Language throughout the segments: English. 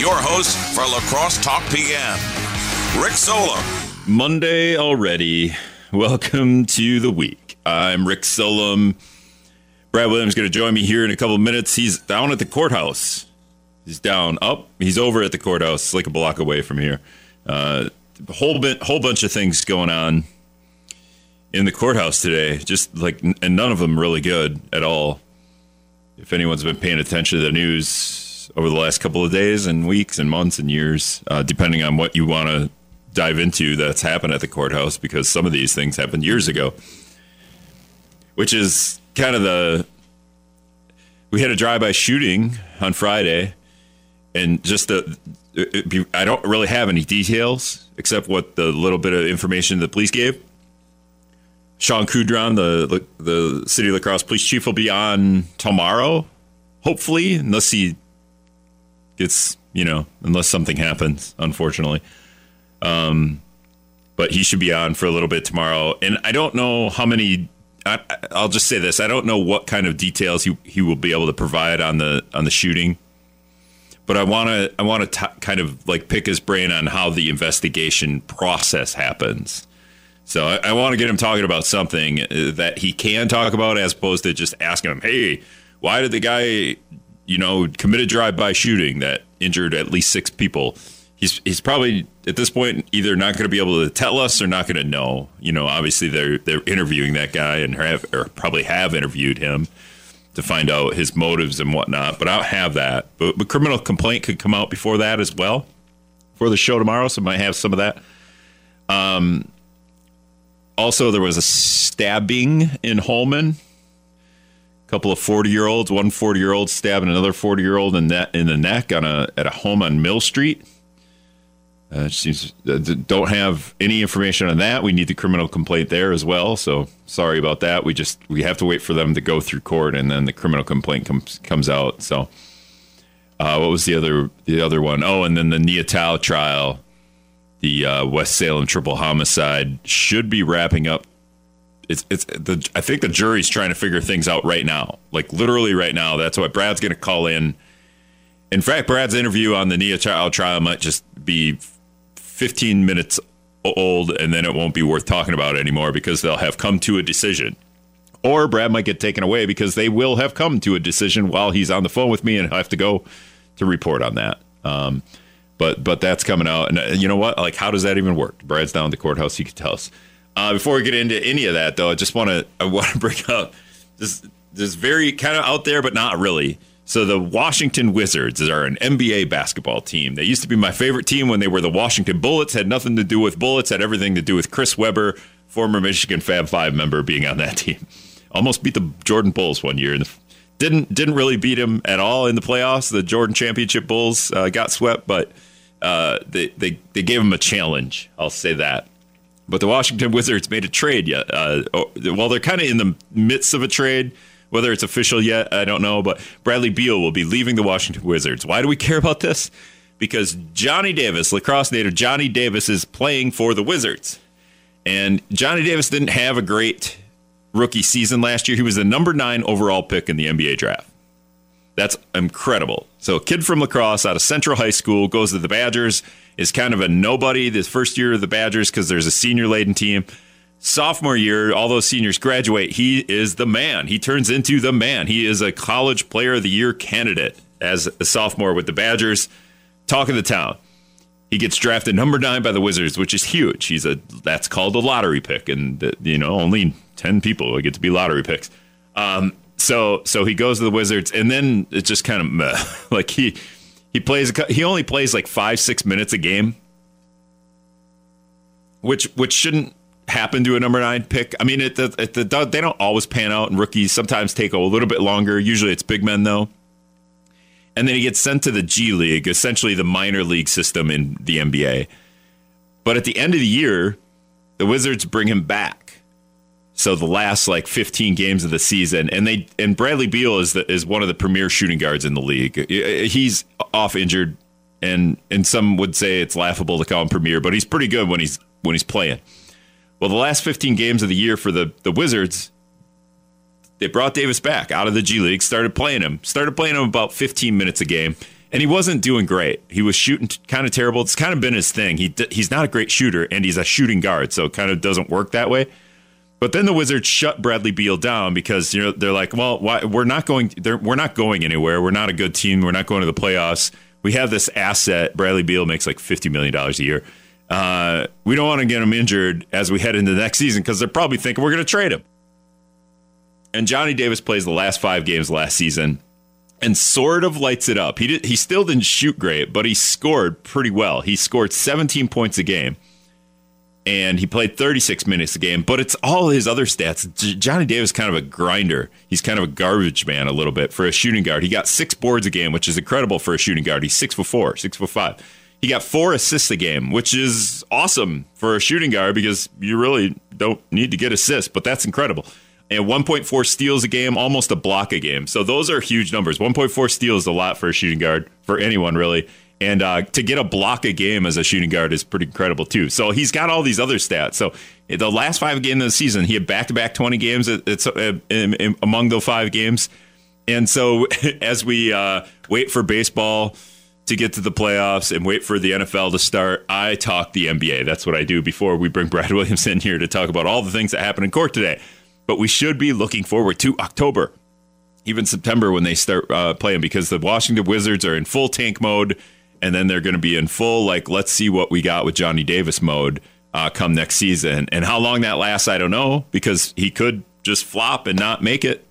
your host for La Crosse Talk PM, Rick Solem. Monday already. Welcome to the week. I'm Rick Solem. Brad Williams is going to join me here in a couple minutes. He's down at the courthouse. He's down, up. He's over at the courthouse, like a block away from here. Uh, a whole bit, whole bunch of things going on in the courthouse today. Just like, and none of them really good at all. If anyone's been paying attention to the news over the last couple of days and weeks and months and years, uh, depending on what you want to dive into that's happened at the courthouse, because some of these things happened years ago, which is kind of the we had a drive-by shooting on Friday, and just the be, I don't really have any details except what the little bit of information the police gave. Shawn Kudron, the the city of La Crosse police chief, will be on tomorrow, hopefully, unless he gets you know unless something happens, unfortunately. Um, but he should be on for a little bit tomorrow, and I don't know how many I, will just say this: I don't know what kind of details he he will be able to provide on the on the shooting, but I want to I want to kind of like pick his brain on how the investigation process happens. So I, I want to get him talking about something uh, that he can talk about, as opposed to just asking him, "Hey, why did the guy, you know, committed drive-by shooting that injured at least six people?" he's he's probably at this point either not going to be able to tell us or not going to know. You know, obviously they're they're interviewing that guy and have or probably have interviewed him to find out his motives and whatnot. But I don't have that. But, but criminal complaint could come out before that as well for the show tomorrow, so might have some of that. Um. Also, there was a stabbing in Holmen. Couple of forty-year-olds, one forty-year-old stabbing another forty-year-old in that in the neck on a at a home on Mill Street. Uh, seems uh, don't have any information on that. We need the criminal complaint there as well. So sorry about that. We just we have to wait for them to go through court, and then the criminal complaint comes comes out. So uh, what was the other the other one? Oh, and then the Neatal trial, the uh, West Salem triple homicide should be wrapping up. It's it's the I think the jury's trying to figure things out right now, like literally right now. That's why Brad's going to call in. In fact, Brad's interview on the Neatal trial might just be 15 minutes old and then it won't be worth talking about anymore because they'll have come to a decision. Or Brad might get taken away because they will have come to a decision while he's on the phone with me and I have to go to report on that. Um, but but that's coming out. And uh, you know what? Like, how does that even work? Brad's down at the courthouse. He can tell us. Uh, before we get into any of that, though, I just want to I want to bring up this this very kind of out there, but not really. So the Washington Wizards are an NBA basketball team. They used to be my favorite team when they were the Washington Bullets. Had nothing to do with Bullets. Had everything to do with Chris Webber, former Michigan Fab Five member, being on that team. Almost beat the Jordan Bulls one year. Didn't didn't really beat him at all in the playoffs. The Jordan Championship Bulls uh, got swept, but uh, they, they they gave him a challenge. I'll say that. But the Washington Wizards made a trade yet. Uh, oh, well, they're kind of in the midst of a trade. Whether it's official yet, I don't know. But Bradley Beal will be leaving the Washington Wizards. Why do we care about this? Because Johnny Davis, La Crosse native Johnny Davis, is playing for the Wizards. And Johnny Davis didn't have a great rookie season last year. He was the number nine overall pick in the NBA draft. That's incredible. So, a kid from La Crosse out of Central High School goes to the Badgers, is kind of a nobody this first year of the Badgers because there's a senior laden team sophomore year, all those seniors graduate, he is the man. He turns into the man. He is a college player of the year candidate as a sophomore with the Badgers. Talking the town. He gets drafted number nine by the Wizards, which is huge. He's a that's called a lottery pick, and you know only ten people get to be lottery picks. Um, so so he goes to the Wizards, and then it's just kind of meh. like he he plays he only plays like five six minutes a game, which which shouldn't happen to a number nine pick. I mean, it, it, the, they don't always pan out, and rookies sometimes take a little bit longer. Usually it's big men, though. And then he gets sent to the G League, essentially the minor league system in the NBA. But at the end of the year, the Wizards bring him back. So the last like 15 games of the season, and they and Bradley Beal is the, is one of the premier shooting guards in the league. He's off injured, and and some would say it's laughable to call him premier, but he's pretty good when he's when he's playing. Well, the last 15 games of the year for the, the Wizards, they brought Davis back out of the G League, started playing him, started playing him about 15 minutes a game. and he wasn't doing great. He was shooting kind of terrible. It's kind of been his thing. He he's not a great shooter, and he's a shooting guard, so it kind of doesn't work that way. But then the Wizards shut Bradley Beal down because you know they're like, well, why, we're not going, we're not going anywhere. We're not a good team. We're not going to the playoffs. We have this asset. Bradley Beal makes like fifty million dollars a year. Uh, we don't want to get him injured as we head into the next season because they're probably thinking we're going to trade him. And Johnny Davis plays the last five games last season and sort of lights it up. He did, he still didn't shoot great, but he scored pretty well. He scored 17 points a game and he played 36 minutes a game, but it's all his other stats. J- Johnny Davis kind of a grinder. He's kind of a garbage man a little bit for a shooting guard. He got six boards a game, which is incredible for a shooting guard. He's six foot four, six foot five. He got four assists a game, which is awesome for a shooting guard because you really don't need to get assists, but that's incredible. And 1.4 steals a game, almost a block a game. So those are huge numbers. 1.4 steals a lot for a shooting guard, for anyone really. And uh, to get a block a game as a shooting guard is pretty incredible too. So he's got all these other stats. So the last five games of the season, he had back to back 20 games it's, uh, in, in, among those five games. And so as we uh, wait for baseball to get to the playoffs and wait for the NFL to start, I talk the NBA. That's what I do before we bring Brad Williams in here to talk about all the things that happened in court today. But we should be looking forward to October, even September when they start uh, playing because the Washington Wizards are in full tank mode and then they're going to be in full like let's see what we got with Johnny Davis mode uh, come next season. And how long that lasts, I don't know because he could just flop and not make it.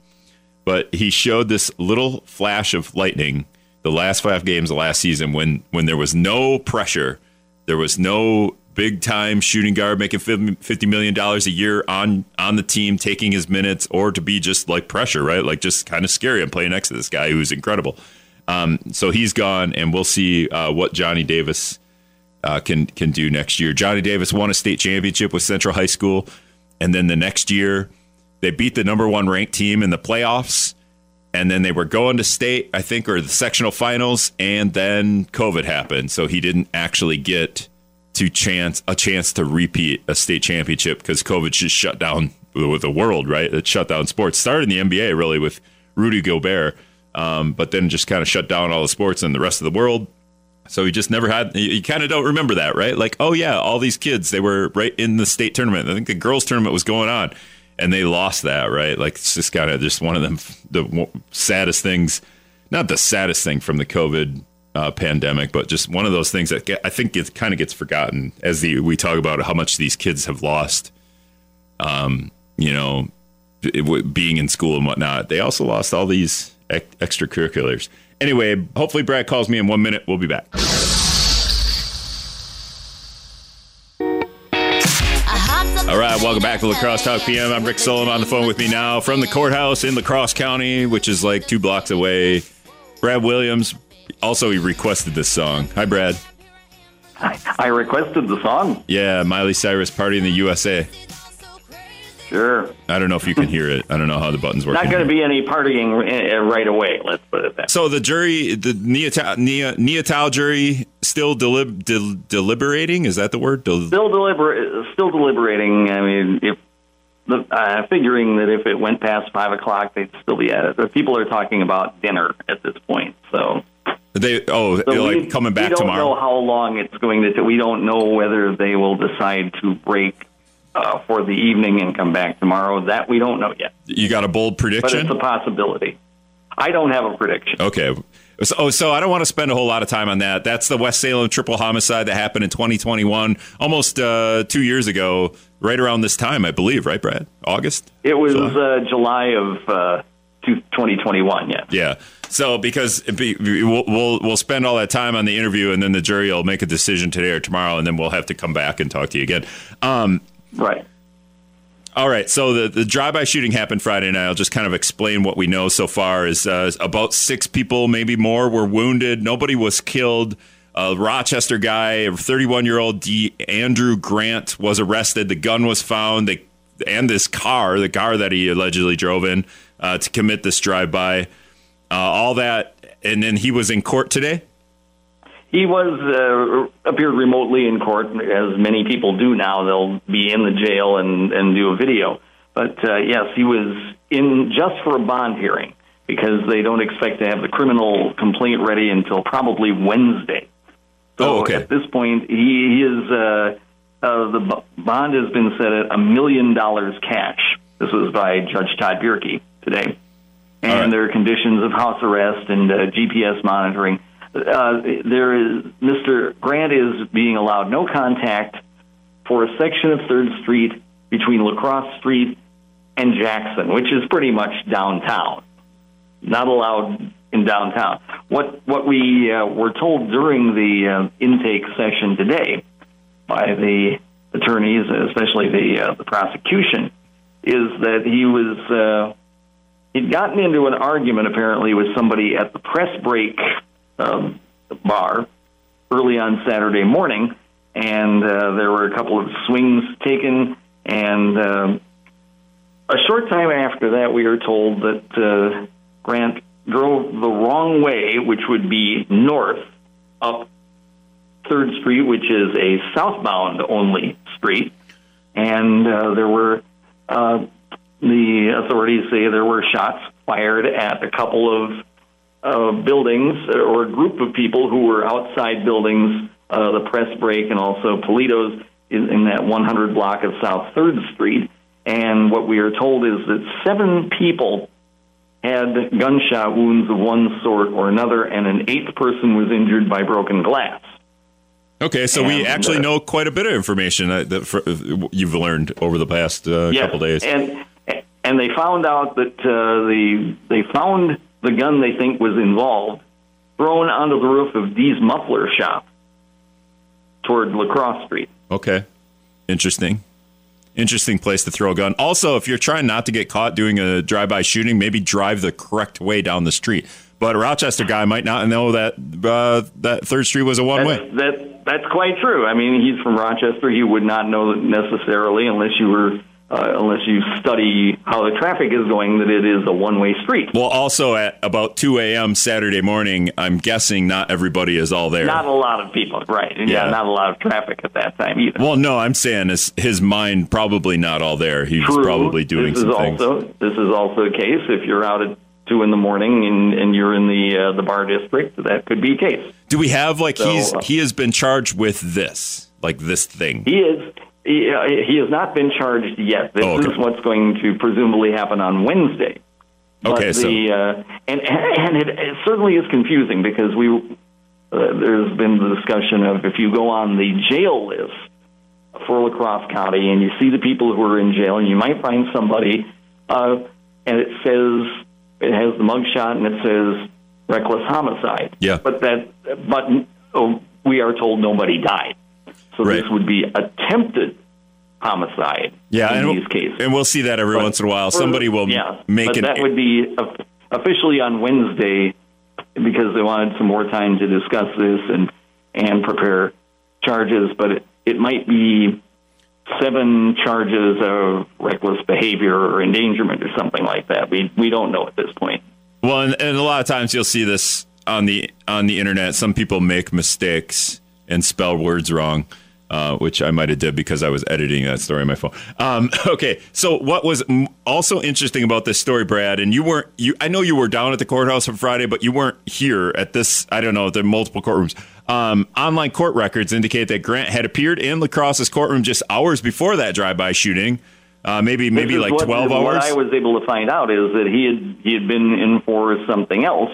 But he showed this little flash of lightning the last five games of last season when when there was no pressure, there was no big time shooting guard making fifty million dollars a year on on the team, taking his minutes, or to be just like pressure, right? Like just kind of scary. I'm playing next to this guy who's incredible. Um, so he's gone, and we'll see uh, what Johnny Davis uh, can can do next year. Johnny Davis won a state championship with Central High School, and then the next year they beat the number one ranked team in the playoffs, and then they were going to state, I think, or the sectional finals, and then COVID happened, so he didn't actually get to chance a chance to repeat a state championship because COVID just shut down the world, right? It shut down sports. Started in the NBA really with Rudy Gobert um, but then just kind of shut down all the sports and the rest of the world. So he just never had. You, kind of don't remember that, right? Like, oh yeah, all these kids they were right in the state tournament. I think the girls' tournament was going on, and they lost that, right? Like it's just kind of just one of them the saddest things. Not the saddest thing from the COVID uh, pandemic, but just one of those things that get, I think it kind of gets forgotten as the we talk about how much these kids have lost. Um, you know, being in school and whatnot. They also lost all these extracurriculars. Anyway, hopefully Brad calls me in one minute. We'll be back. All right, welcome back to La Crosse Talk PM. I'm Rick Sullivan on the phone with me now from the courthouse in La Crosse County, which is like two blocks away. Brad Williams. Also, he requested this song. Hi, Brad. I requested the song. Yeah, Miley Cyrus Party in the USA. Sure. I don't know if you can hear it. I don't know how the buttons work. Not going to be any partying eh, eh, right away. Let's put it that. So the jury, the Neatal, jury, still delib, del, deliberating. Is that the word? Del- still deliber- Still deliberating. I mean, if the, uh, figuring that if it went past five o'clock, they'd still be at it. But people are talking about dinner at this point. So. They oh so like we, coming back tomorrow. We don't know how long it's going to. We don't know whether they will decide to break uh, for the evening and come back tomorrow. That we don't know yet. You got a bold prediction? But it's a possibility. I don't have a prediction. Okay. So, oh, so I don't want to spend a whole lot of time on that. That's the West Salem triple homicide that happened in 2021, almost uh, two years ago, right around this time, I believe. Right, Brad? August. It was July, uh, July of uh, 2021. Yeah. Yeah. So because we'll, we'll we'll spend all that time on the interview, and then the jury will make a decision today or tomorrow, and then we'll have to come back and talk to you again. Um, Right. All right. So the, the drive-by shooting happened Friday night. I'll just kind of explain what we know so far. Is uh, about six people, maybe more, were wounded. Nobody was killed. A Rochester guy, a 31-year-old D. Andrew Grant, was arrested. The gun was found. They, and this car, the car that he allegedly drove in uh, to commit this drive-by. Uh, all that, and then he was in court today. He was uh, appeared remotely in court, as many people do now. They'll be in the jail and, and do a video. But uh, yes, he was in just for a bond hearing. because they don't expect to have the criminal complaint ready until probably Wednesday. So Oh, okay. at this point, he, he is uh, uh, the b- bond has been set at a million dollars cash. This was by Judge Todd Bjerke today, and right. there are conditions of house arrest and uh, GPS monitoring. Uh, there is Mr. Grant is being allowed no contact for a section of Third Street between La Crosse Street and Jackson, which is pretty much downtown. Not allowed in downtown. What what we uh, were told during the uh, intake session today by the attorneys, especially the uh, the prosecution, is that he was uh, he'd gotten into an argument apparently with somebody at the press break um, bar early on Saturday morning, and uh, there were a couple of swings taken, and um, a short time after that, we are told that uh, Grant drove the wrong way, which would be north up Third Street, which is a southbound only street, and uh, there were uh, the authorities say there were shots fired at a couple of uh, buildings or a group of people who were outside buildings, uh, the press break and also Politos in, in that 100 block of South Third Street. And what we are told is that seven people had gunshot wounds of one sort or another, and an eighth person was injured by broken glass. Okay, so we actually uh, know quite a bit of information that, that for, you've learned over the past uh, Yes, couple days. And and they found out that uh, the they found the gun they think was involved thrown onto the roof of Dee's muffler shop toward La Crosse Street. Okay. Interesting. Interesting place to throw a gun. Also, if you're trying not to get caught doing a drive-by shooting, maybe drive the correct way down the street. But a Rochester guy might not know that uh, that Third Street was a one-way. That's, that that's quite true. I mean, he's from Rochester. He would not know necessarily unless you were uh, unless you study how the traffic is going that it is a one-way street. Well, also at about 2 a.m. Saturday morning, I'm guessing not everybody is all there. Not a lot of people, right? And yeah, Yeah. not a lot of traffic at that time either. well, no, I'm saying his, his mind probably not all there. He was True. probably doing this is things. also this is also a case if you're out at two in the morning and, and you're in the uh, the bar district, that could be a case. Do we have like So, he's uh, he has been charged with this, like this thing? He is he, uh, he has not been charged yet. This Oh, okay. is what's going to presumably happen on Wednesday. But Okay, so- uh, and and it, it certainly is confusing because we uh, there's been the discussion of if you go on the jail list for La Crosse County and you see the people who are in jail, and you might find somebody, uh, and it says it has the mugshot and it says reckless homicide. Yeah. But that but oh, we are told nobody died. So Right. this would be attempted homicide Yeah, in and, these cases. and we'll see that every But once in a while. Somebody will yeah, make but an that would be officially on Wednesday because they wanted some more time to discuss this and and prepare charges. But it, it might be seven charges of reckless behavior or endangerment or something like that. We we don't know at this point. Well, and, and a lot of times you'll see this on the on the internet. Some people make mistakes and spell words wrong, uh, which I might have did because I was editing that story on my phone. Um, okay, so what was also interesting about this story, Brad, and you weren't you? I know you were down at the courthouse on Friday, but you weren't here at this. I don't know the multiple courtrooms. Um, online court records indicate that Grant had appeared in La Crosse's courtroom just hours before that drive-by shooting. Uh, maybe maybe like what, twelve What hours. I was able to find out is that he had he had been in for something else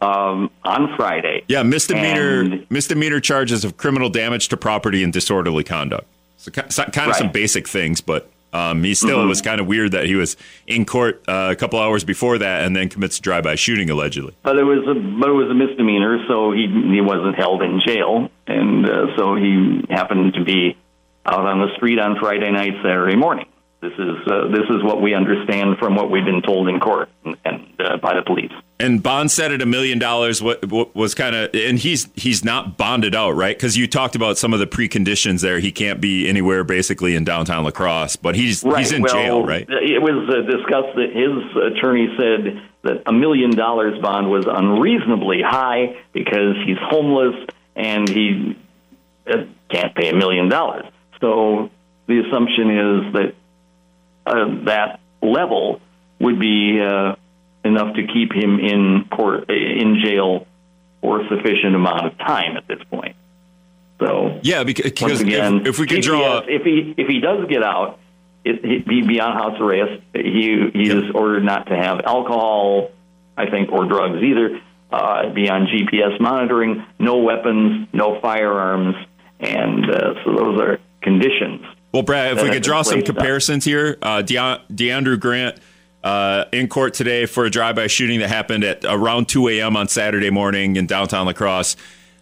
um, on Friday. Yeah, misdemeanor And- misdemeanor charges of criminal damage to property and disorderly conduct. So, kind of some basic things, but um, he still it was kind of weird that he was in court uh, a couple hours before that and then commits drive-by shooting allegedly. But it was a but it was a misdemeanor, so he he wasn't held in jail, and uh, so he happened to be out on the street on Friday night, Saturday morning. This is uh, this is what we understand from what we've been told in court and, and uh, by the police. And bond set at a million dollars. Was kind of and he's he's not bonded out, right? Because you talked about some of the preconditions there. He can't be anywhere basically in downtown La Crosse, but he's he's in well, jail, right? It was uh, discussed that his attorney said that a million dollars bond was unreasonably high because he's homeless and he uh, can't pay a million dollars. So the assumption is that uh, that level would be uh, enough to keep him in court in jail for a sufficient amount of time at this point. So yeah, because again, if, if we could draw, if he if he does get out, it, he'd be on house arrest. He he is ordered not to have alcohol, I think, or drugs either. Uh, be on GPS monitoring, no weapons, no firearms, and uh, so those are conditions. Well, Brad, if we could draw some comparisons here, uh, De- DeAndrew Grant uh, in court today for a drive-by shooting that happened at around 2 a.m. on Saturday morning in downtown La Crosse.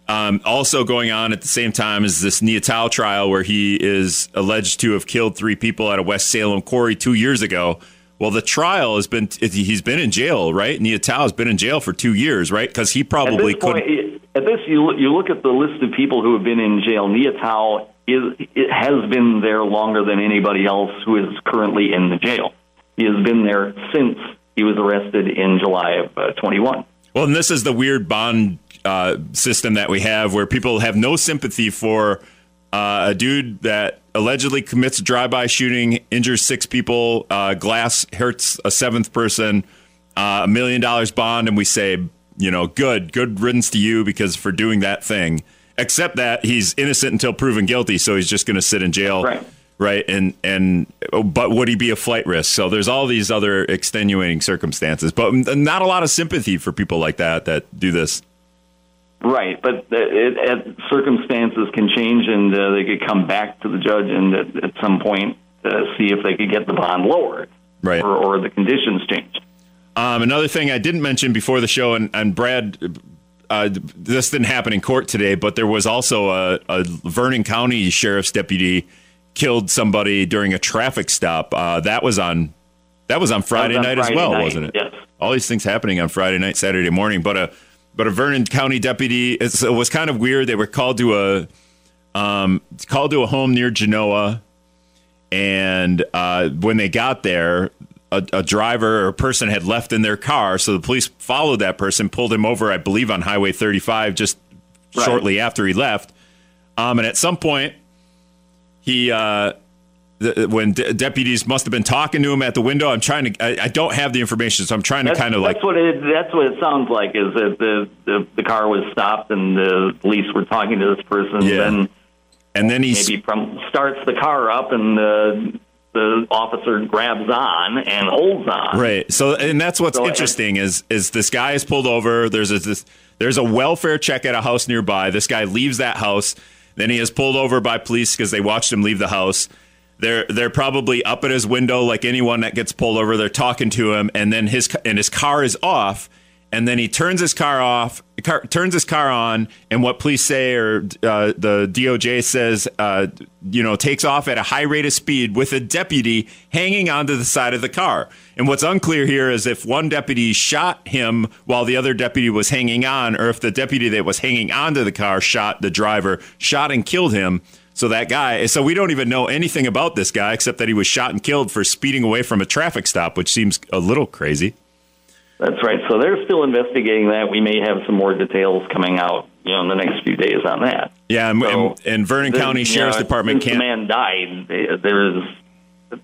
Um, also going on at the same time is this Neatao trial where he is alleged to have killed three people at a West Salem quarry two years ago. Well, the trial has been he's been in jail, right? Neatao has been in jail for two years, right? Because he probably could. At this, you you look at the list of people who have been in jail. Neatao is it has been there longer than anybody else who is currently in the jail. He has been there since he was arrested in July of uh, 21. Well, and this is the weird bond uh, system that we have where people have no sympathy for uh, a dude that allegedly commits drive-by shooting, injures six people, uh, glass hurts a seventh person, uh, a million dollars bond, and we say, you know, good, good riddance to you because for doing that thing. Except that he's innocent until proven guilty, so he's just going to sit in jail. Right right? And and but would he be a flight risk? So there's all these other extenuating circumstances, but not a lot of sympathy for people like that that do this. Right, but it, it, circumstances can change, and uh, they could come back to the judge and at, at some point uh, see if they could get the bond lowered, right, or, or the conditions changed. Um, another thing I didn't mention before the show, and, and Brad, uh, this didn't happen in court today, but there was also a, a Vernon County sheriff's deputy killed somebody during a traffic stop. Uh, that was on that was on Friday was on night Friday as well, night, wasn't it? Yes. All these things happening on Friday night, Saturday morning, but a but a Vernon County deputy. It was kind of weird. They were called to a um, called to a home near Genoa, and uh, when they got there, a, a, driver or a person had left in their car. So the police followed that person, pulled him over, I believe, on Highway 35 just right. shortly after he left. Um, and at some point, he uh, the, when de- deputies must have been talking to him at the window. I'm trying to. I, I don't have the information, so I'm trying that's, to kind of like. That's what it. That's what it sounds like. Is that the, the the car was stopped and the police were talking to this person. Yeah. Then and then he maybe from starts the car up and the the officer grabs on and holds on. Right. So and that's what's so, interesting is is this guy is pulled over. There's a this, there's a welfare check at a house nearby. This guy leaves that house then he is pulled over by police because they watched him leave the house. They're they're probably up at his window like anyone that gets pulled over. They're talking to him, and then his and his car is off, and then he turns his car off, car, turns his car on, and what police say or uh, the DOJ says, uh, you know, takes off at a high rate of speed with a deputy hanging onto the side of the car. And what's unclear here is if one deputy shot him while the other deputy was hanging on, or if the deputy that was hanging onto the car shot the driver, shot and killed him. So that guy, so we don't even know anything about this guy except that he was shot and killed for speeding away from a traffic stop, which seems a little crazy. That's right. So they're still investigating that. We may have some more details coming out, you know, in the next few days on that. Yeah, and, so, and, and Vernon County Sheriff's know, Department can't. the man died. There's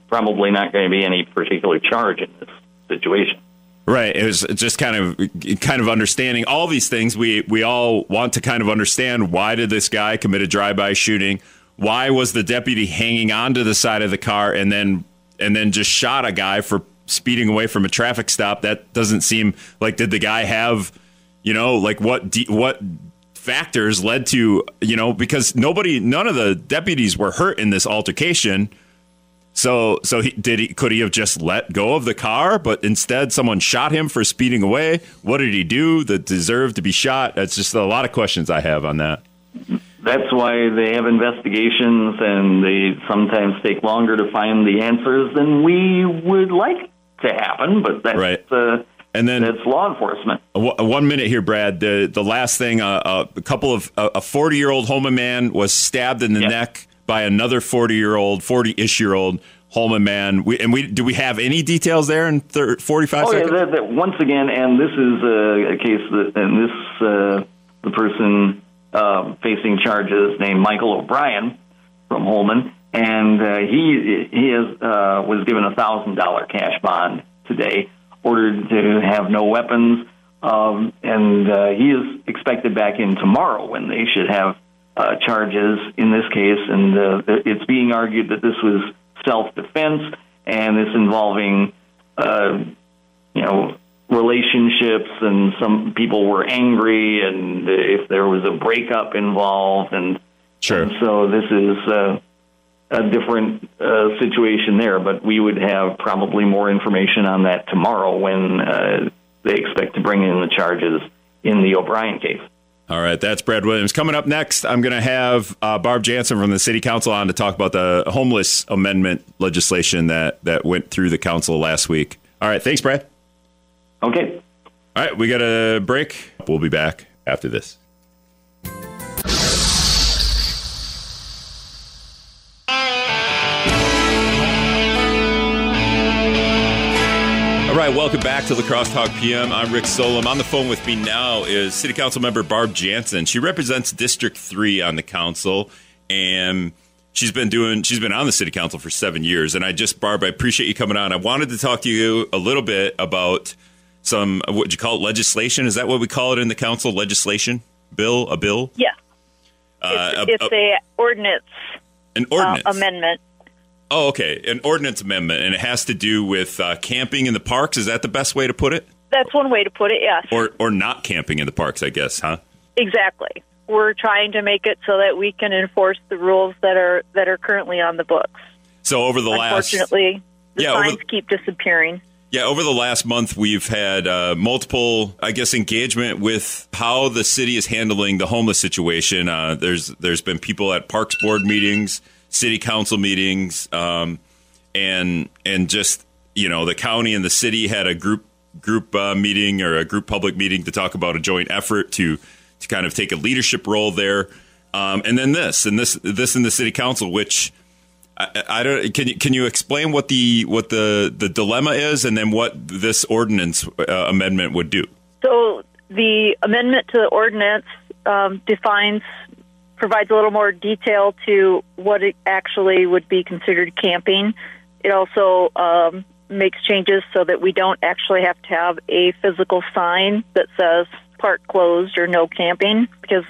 probably not going to be any particular charge in this situation. Right. It was just kind of kind of understanding all these things. We we all want to kind of understand why did this guy commit a drive-by shooting? Why was the deputy hanging onto the side of the car and then and then just shot a guy for speeding away from a traffic stop. That doesn't seem like did the guy have, you know, like what what factors led to, you know, because nobody, none of the deputies were hurt in this altercation. So, so he, did he? Could he have just let go of the car? But instead, someone shot him for speeding away. What did he do that deserved to be shot? That's just a lot of questions I have on that. That's why they have investigations, and they sometimes take longer to find the answers than we would like to happen, but that's right. Uh, and then it's law enforcement. One minute here, Brad. The the last thing, uh, uh a couple of a forty year old Holmen man was stabbed in the neck by another forty year old, forty ish year old Holmen man. We, and we do we have any details there in forty five oh, seconds? Yeah, that, that, once again, and this is a, a case that, and this uh, the person uh, facing charges named Michael O'Brien from Holmen and uh, he he is, uh, was given a thousand dollar cash bond today. ordered to have no weapons. Um, and uh, he is expected back in tomorrow when they should have uh, charges in this case. And uh, it's being argued that this was self defense and it's involving, uh, you know, relationships and some people were angry and if there was a breakup involved and, sure. and so this is uh, a different uh, situation there but we would have probably more information on that tomorrow when uh, they expect to bring in the charges in the O'Brien case. All right, that's Brad Williams. Coming up next, I'm going to have uh, Barb Janssen from the City Council on to talk about the homeless amendment legislation that, that went through the council last week. All right, thanks, Brad. Okay. All right, we got a break. We'll be back after this. Right, welcome back to La Crosse Talk PM. I'm Rick Solem. On the phone with me now is City Council member Barb Janssen. She represents District 3 on the council, and she's been doing she's been on the city council for seven years. And i just barb i appreciate you coming on. I wanted to talk to you a little bit about some what you call it legislation. Is that what we call it in the council? Legislation? Bill? A bill? Yeah. Uh, it's, a, it's a, ordinance an ordinance. uh, amendment oh okay an ordinance amendment and it has to do with uh, camping in the parks is that the best way to put it that's one way to put it yes or or not camping in the parks i guess huh exactly we're trying to make it so that we can enforce the rules that are that are currently on the books. So over the last, unfortunately, the yeah, signs the, keep disappearing. Yeah, over the last month, we've had uh, multiple, I guess, engagement with how the city is handling the homeless situation. Uh, there's there's been people at Parks Board meetings, City Council meetings, um, and and just you know the county and the city had a group group uh, meeting or a group public meeting to talk about a joint effort to to kind of take a leadership role there. Um, and then this and this this in the city council, which I, I, don't can you can you explain what the what the the dilemma is, and then what this ordinance uh, amendment would do? So the amendment to the ordinance um, defines provides a little more detail to what it actually would be considered camping. It also um, makes changes so that we don't actually have to have a physical sign that says park closed or no camping because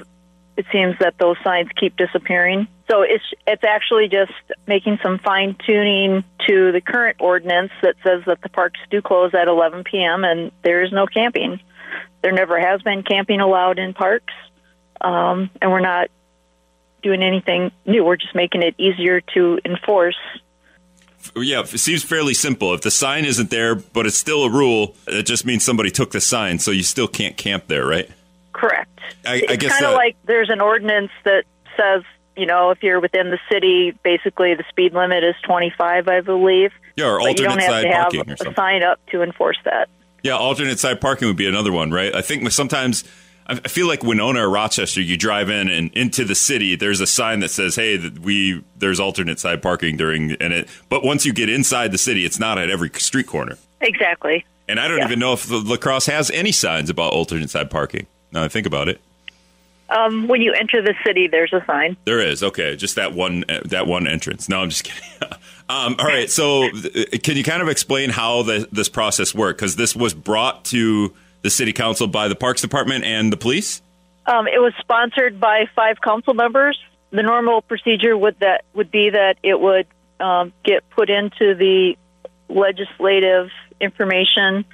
it seems that those signs keep disappearing. So it's it's actually just making some fine tuning to the current ordinance that says that the parks do close at 11 p.m. and there is no camping. There never has been camping allowed in parks, um, and we're not doing anything new. We're just making it easier to enforce yeah, it seems fairly simple. If the sign isn't there, but it's still a rule, it just means somebody took the sign, so you still can't camp there, right? Correct. I, it's I guess kind of like there's an ordinance that says, you know, if you're within the city, basically the speed limit is 25, I believe. Yeah, or alternate you don't have side to parking have or something. a sign up to enforce that. Yeah, alternate side parking would be another one, right? I think sometimes I feel like Winona or Rochester, you drive in and into the city, there's a sign that says, "Hey, we there's alternate side parking during," and it. But once you get inside the city, it's not at every street corner. Exactly. And I don't yeah. even know if La Crosse has any signs about alternate side parking. Now I think about it. Um, when you enter the city, there's a sign. There is okay, just that one that one entrance. No, I'm just kidding. um, all right, so can you kind of explain how the, this process worked? Because this was brought to the city council by the Parks Department and the police? Um, it was sponsored by five council members. The normal procedure would that would be that it would um, get put into the legislative information,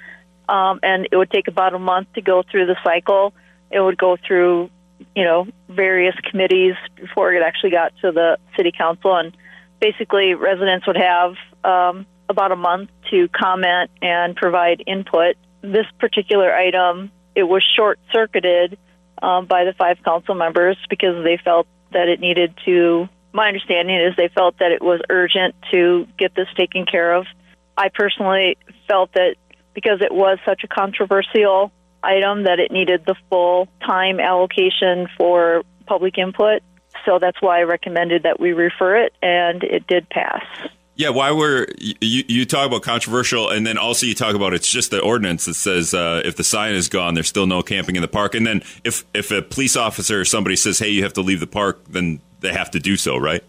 um, and it would take about a month to go through the cycle. It would go through, you know, various committees before it actually got to the city council, and basically residents would have um, about a month to comment and provide input this particular item, it was short circuited um, by the five council members because they felt that it needed to. My understanding is they felt that it was urgent to get this taken care of. I personally felt that because it was such a controversial item that it needed the full time allocation for public input. So that's why I recommended that we refer it, and it did pass. Yeah, why were you, you talk about controversial, and then also you talk about it's just the ordinance that says uh, if the sign is gone, there's still no camping in the park. And then if if a police officer or somebody says, "Hey, you have to leave the park," then they have to do so, right?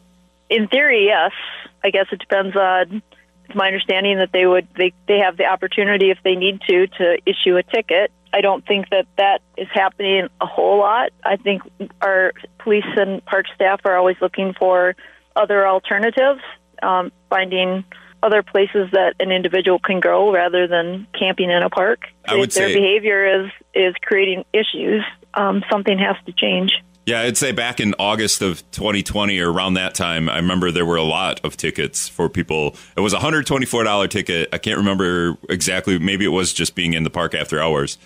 In theory, yes. I guess it depends on my understanding that they would they they have the opportunity if they need to to issue a ticket. I don't think that that is happening a whole lot. I think our police and park staff are always looking for other alternatives, um, finding other places that an individual can go rather than camping in a park. I would if their say- behavior is is creating issues, um, something has to change. Yeah, I'd say back in August of 2020 or around that time, I remember there were a lot of tickets for people. It was a $124 ticket. I can't remember exactly. Maybe it was just being in the park after hours.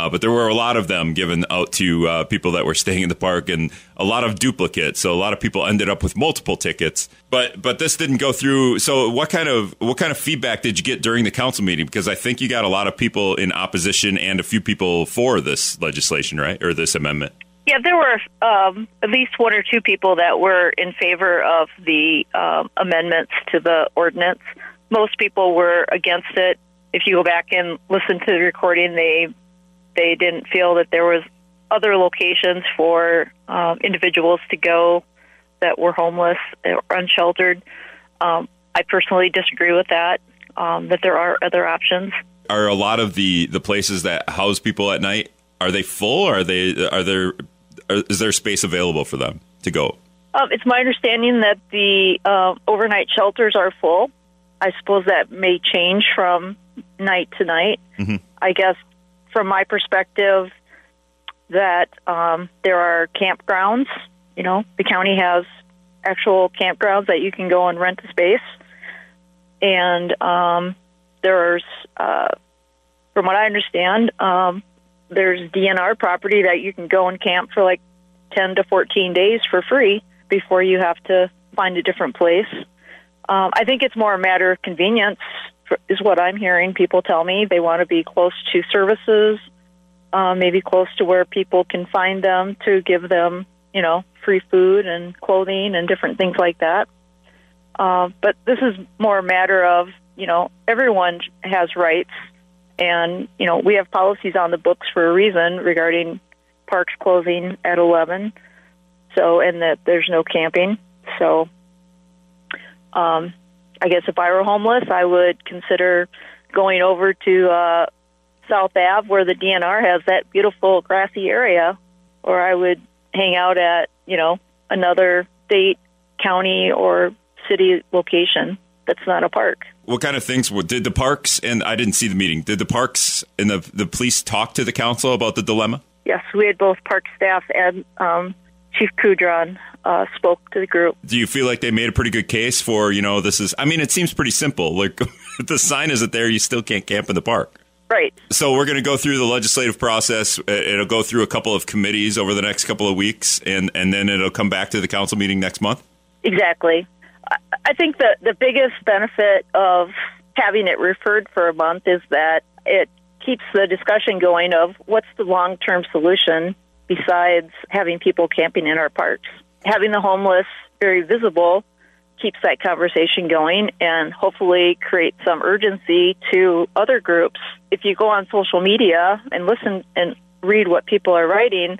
Uh, but there were a lot of them given out to uh, people that were staying in the park and a lot of duplicates. So a lot of people ended up with multiple tickets. But but this didn't go through. So what kind of what kind of feedback did you get during the council meeting? Because I think you got a lot of people in opposition and a few people for this legislation, right? Or this amendment. Yeah, there were um, at least one or two people that were in favor of the um, amendments to the ordinance. Most people were against it. If you go back and listen to the recording, they they didn't feel that there was other locations for um, individuals to go that were homeless or unsheltered. Um, I personally disagree with that. Um, that there are other options. are a lot of the the places that house people at night are they full or are they are there are, is there space available for them to go Um, it's my understanding that the uh, overnight shelters are full. I suppose that may change from night to night. I guess from my perspective, that um, there are campgrounds. You know, the county has actual campgrounds that you can go and rent a space, and um, there's, uh, from what I understand, um, there's DNR property that you can go and camp for like 10 to 14 days for free before you have to find a different place. Um, I think it's more a matter of convenience, is what I'm hearing. People tell me they want to be close to services, uh, maybe close to where people can find them to give them, you know, free food and clothing and different things like that. Uh, but this is more a matter of, you know, everyone has rights, and you know, we have policies on the books for a reason regarding parks closing at 11 so and that there's no camping so um i guess if i were homeless i would consider going over to uh south ave where the dnr has that beautiful grassy area or i would hang out at you know another state county or city location that's not a park. What kind of things were- did the parks and I didn't see the meeting did the parks and the the police talk to the council about the dilemma? Yes we had both park staff and um chief kudron uh spoke to the group do you feel like they made a pretty good case for you know this is I mean it seems pretty simple like if the sign isn't there you still can't camp in the park right So we're going to go through the legislative process. It'll go through a couple of committees over the next couple of weeks, and and then it'll come back to the council meeting next month. Exactly. I- I think that the biggest benefit of having it referred for a month is that it keeps the discussion going of what's the long term solution besides having people camping in our parks. Having the homeless very visible keeps that conversation going and hopefully creates some urgency to other groups. If you go on social media and listen and read what people are writing,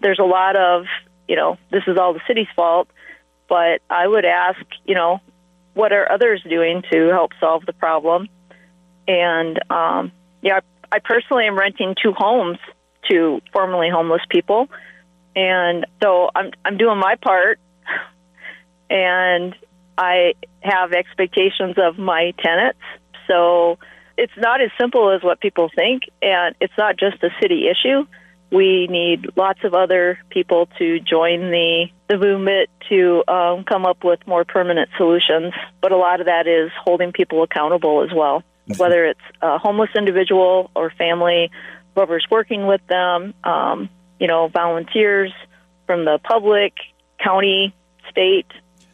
there's a lot of, you know, this is all the city's fault but I would ask, you know, what are others doing to help solve the problem? And um, yeah, I personally am renting two homes to formerly homeless people, and so I'm I'm doing my part, and I have expectations of my tenants. So it's not as simple as what people think, and it's not just a city issue. We need lots of other people to join the the movement to um, come up with more permanent solutions. But a lot of that is holding people accountable as well, whether it's a homeless individual or family, whoever's working with them, um, you know, volunteers from the public, county, state.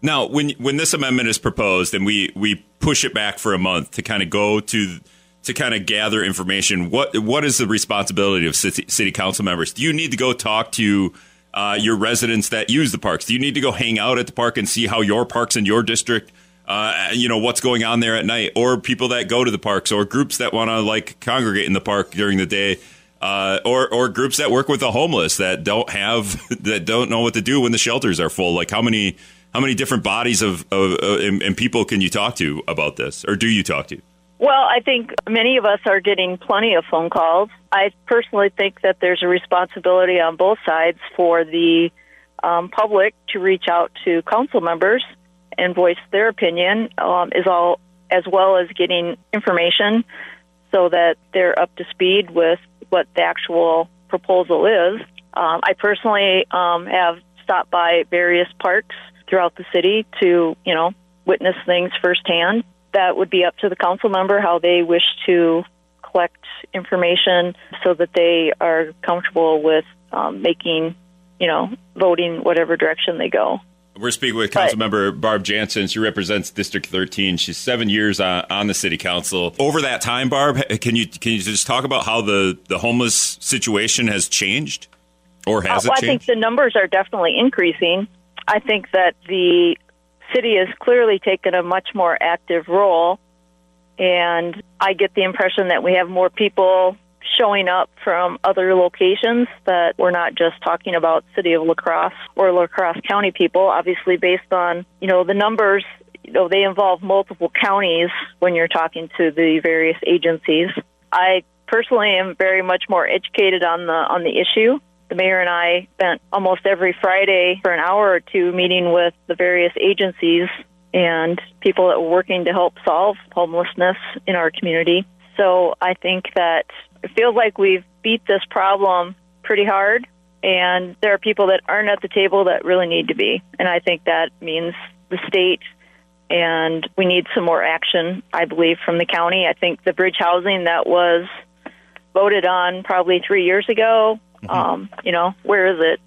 Now, when when this amendment is proposed and we we push it back for a month to kind of go to to kind of gather information, what what is the responsibility of city, city council members? Do you need to go talk to uh, your residents that use the parks? Do you need to go hang out at the park and see how your parks in your district, uh, you know, what's going on there at night, or people that go to the parks, or groups that want to like congregate in the park during the day? Uh, or or groups that work with the homeless that don't have that don't know what to do when the shelters are full. Like how many how many different bodies of, of uh, and, and people can you talk to about this, or do you talk to? Well, I think many of us are getting plenty of phone calls. I personally think that there's a responsibility on both sides for the um, public to reach out to council members and voice their opinion, um, is all as well as getting information so that they're up to speed with what the actual proposal is. Um, I personally um, have stopped by various parks throughout the city to, you know, witness things firsthand that would be up to the council member how they wish to collect information so that they are comfortable with um, making, you know, voting whatever direction they go. We're speaking with Councilmember Barb Janssen. She represents District 13. She's seven years on, on, the City Council. Over that time, Barb, can you can you just talk about how the, the homeless situation has changed, or has uh, well, it changed? I think the numbers are definitely increasing. I think that the city has clearly taken a much more active role, and I get the impression that we have more people showing up from other locations that we're not just talking about city of La Crosse or La Crosse County people. Obviously based on you know the numbers you know they involve multiple counties when you're talking to the various agencies. I personally am very much more educated on the on the issue. The mayor and I spent almost every Friday for an hour or two meeting with the various agencies and people that were working to help solve homelessness in our community. So I think that it feels like we've beat this problem pretty hard, and there are people that aren't at the table that really need to be. And I think that means the state and we need some more action, I believe, from the county. I think the bridge housing that was voted on probably three years ago Mm-hmm. Um, you know, where is it?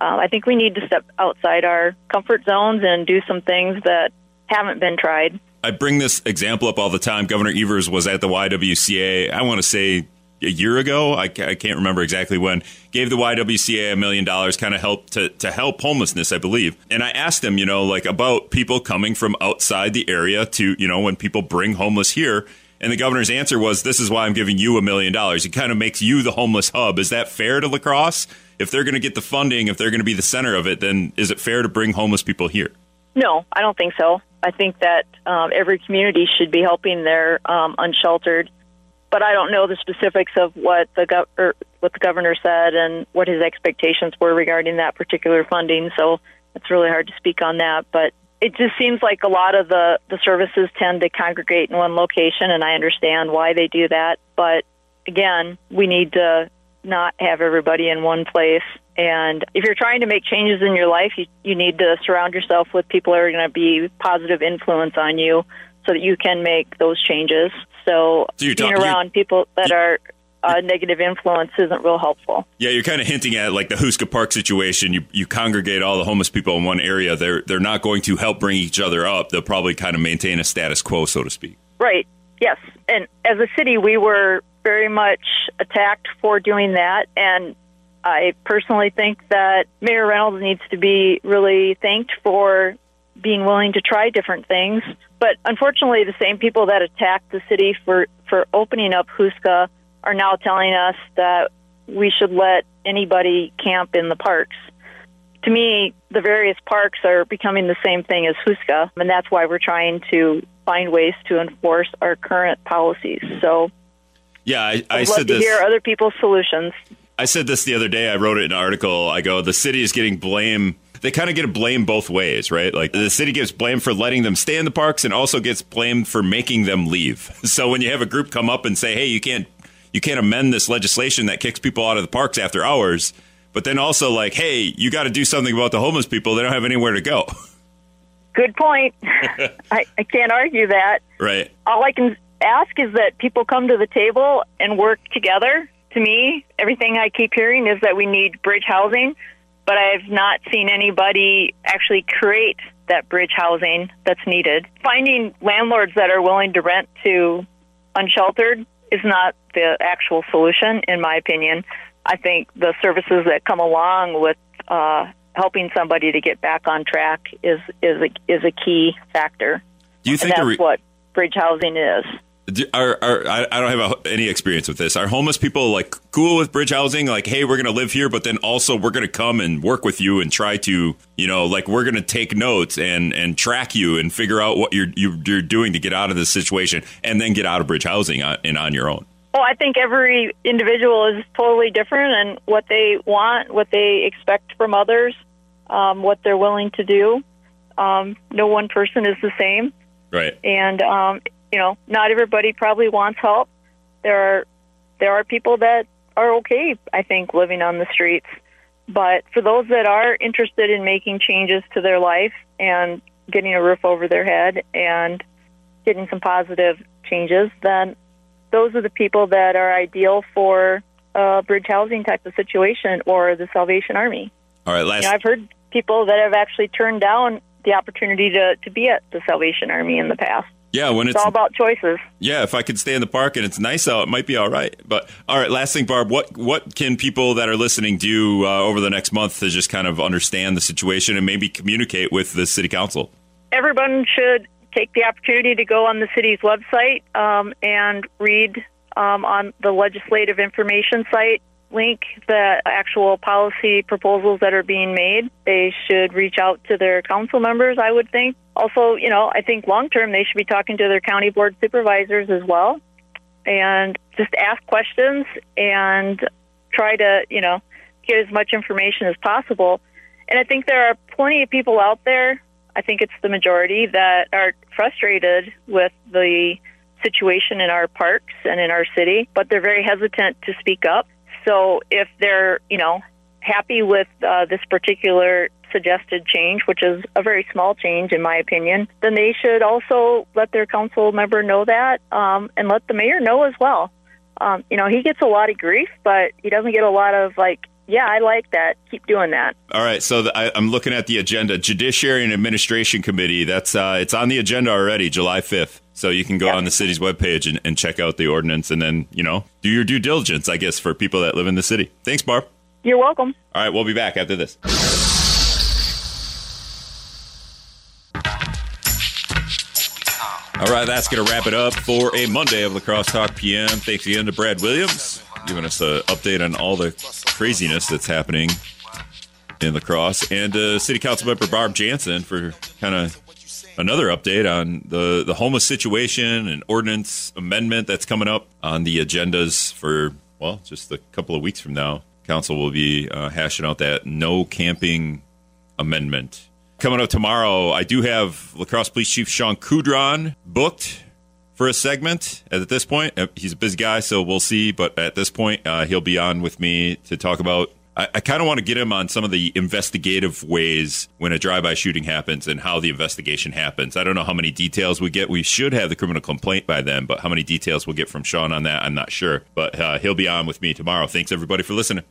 Uh, I think we need to step outside our comfort zones and do some things that haven't been tried. I bring this example up all the time. Governor Evers was at the YWCA, I want to say a year ago. I, I can't remember exactly when. Gave the YWCA a million dollars, kind of help to, to help homelessness, I believe. And I asked them, you know, like about people coming from outside the area to, you know, when people bring homeless here and the governor's answer was, "This is why I'm giving you a million dollars." It kind of makes you the homeless hub. Is that fair to La Crosse? If they're going to get the funding, if they're going to be the center of it, then is it fair to bring homeless people here? No, I don't think so. I think that um, every community should be helping their um, unsheltered. But I don't know the specifics of what the gov- what the governor said and what his expectations were regarding that particular funding. So it's really hard to speak on that. But it just seems like a lot of the, the services tend to congregate in one location, and I understand why they do that. But again, we need to not have everybody in one place. And if you're trying to make changes in your life, you, you need to surround yourself with people that are going to be positive influence on you so that you can make those changes. So, so being around people that are uh, negative influence isn't real helpful. Yeah, you're kind of hinting at like the Houska Park situation. You you congregate all the homeless people in one area. They're they're not going to help bring each other up. They'll probably kind of maintain a status quo, so to speak. Right. Yes. And as a city, we were very much attacked for doing that, and I personally think that Mayor Reynolds needs to be really thanked for being willing to try different things. But unfortunately, the same people that attacked the city for for opening up Houska are now telling us that we should let anybody camp in the parks. To me, the various parks are becoming the same thing as Houska, and that's why we're trying to find ways to enforce our current policies. So, yeah, I, I I'd said love to this. hear other people's solutions. I said this the other day. I wrote it in an article. I go, the city is getting blame. They kind of get blamed both ways, right? Like the city gets blamed for letting them stay in the parks and also gets blamed for making them leave. So when you have a group come up and say, hey, you can't you can't amend this legislation that kicks people out of the parks after hours. But then also like, hey, you got to do something about the homeless people. They don't have anywhere to go. Good point. I, I can't argue that. Right. All I can ask is that people come to the table and work together. To me, everything I keep hearing is that we need bridge housing, but I've not seen anybody actually create that bridge housing that's needed. Finding landlords that are willing to rent to unsheltered is not the actual solution, in my opinion. I think the services that come along with uh, helping somebody to get back on track is is a, is a key factor. Do you think and that's re- what bridge housing is? Do- Are, are I, I don't have a, any experience with this. Are homeless people like cool with bridge housing? Like, hey, we're going to live here, but then also we're going to come and work with you and try to, you know, like we're going to take notes and and track you and figure out what you're you, you're doing to get out of this situation and then get out of bridge housing on, and on your own. Well, I think every individual is totally different and what they want, what they expect from others, um, what they're willing to do. Um, no one person is the same. Right. and um, you know, not everybody probably wants help. There are there are people that are okay, I think, living on the streets. But for those that are interested in making changes to their life and getting a roof over their head and getting some positive changes, then those are the people that are ideal for a bridge housing type of situation or the Salvation Army. All right. Last. You know, I've heard people that have actually turned down the opportunity to, to be at the Salvation Army in the past. Yeah. When It's it's all about choices. Yeah, if I could stay in the park and it's nice out, it might be all right. But all right, last thing, Barb, what what can people that are listening do uh, over the next month to just kind of understand the situation and maybe communicate with the city council? Everyone should take the opportunity to go on the city's website um, and read um, on the legislative information site link the actual policy proposals that are being made. They should reach out to their council members, I would think. Also, you know, I think long term they should be talking to their county board supervisors as well and just ask questions and try to, you know, get as much information as possible. And I think there are plenty of people out there, I think it's the majority, that are frustrated with the situation in our parks and in our city, but they're very hesitant to speak up. So if they're, you know, happy with uh, this particular suggested change, which is a very small change in my opinion, then they should also let their council member know that um, and let the mayor know as well. Um, you know, he gets a lot of grief, but he doesn't get a lot of like, yeah, I like that. Keep doing that. All right, so the, I, I'm looking at the agenda. Judiciary and Administration Committee. That's uh, it's on the agenda already, July 5th. So you can go Yeah. on the city's webpage and, and check out the ordinance, and then you know do your due diligence, I guess, for people that live in the city. Thanks, Barb. You're welcome. All right, we'll be back after this. All right, that's going to wrap it up for a Monday of La Crosse Talk PM. Thanks again to Brad Williams giving us an update on all the craziness that's happening in La Crosse, and uh, City Council member Barb Janssen for kind of another update on the the homeless situation and ordinance amendment that's coming up on the agendas for well, just a couple of weeks from now. Council will be uh, hashing out that no camping amendment. Coming up tomorrow, I do have La Crosse Police Chief Shawn Kudron booked for a segment. At this point, Uh, he's a busy guy, so we'll see. But at this point, uh, he'll be on with me to talk about. I, I kind of want to get him on some of the investigative ways when a drive-by shooting happens and how the investigation happens. I don't know how many details we get. We should have the criminal complaint by then, but how many details we'll get from Shawn on that, I'm not sure. But uh, he'll be on with me tomorrow. Thanks everybody for listening.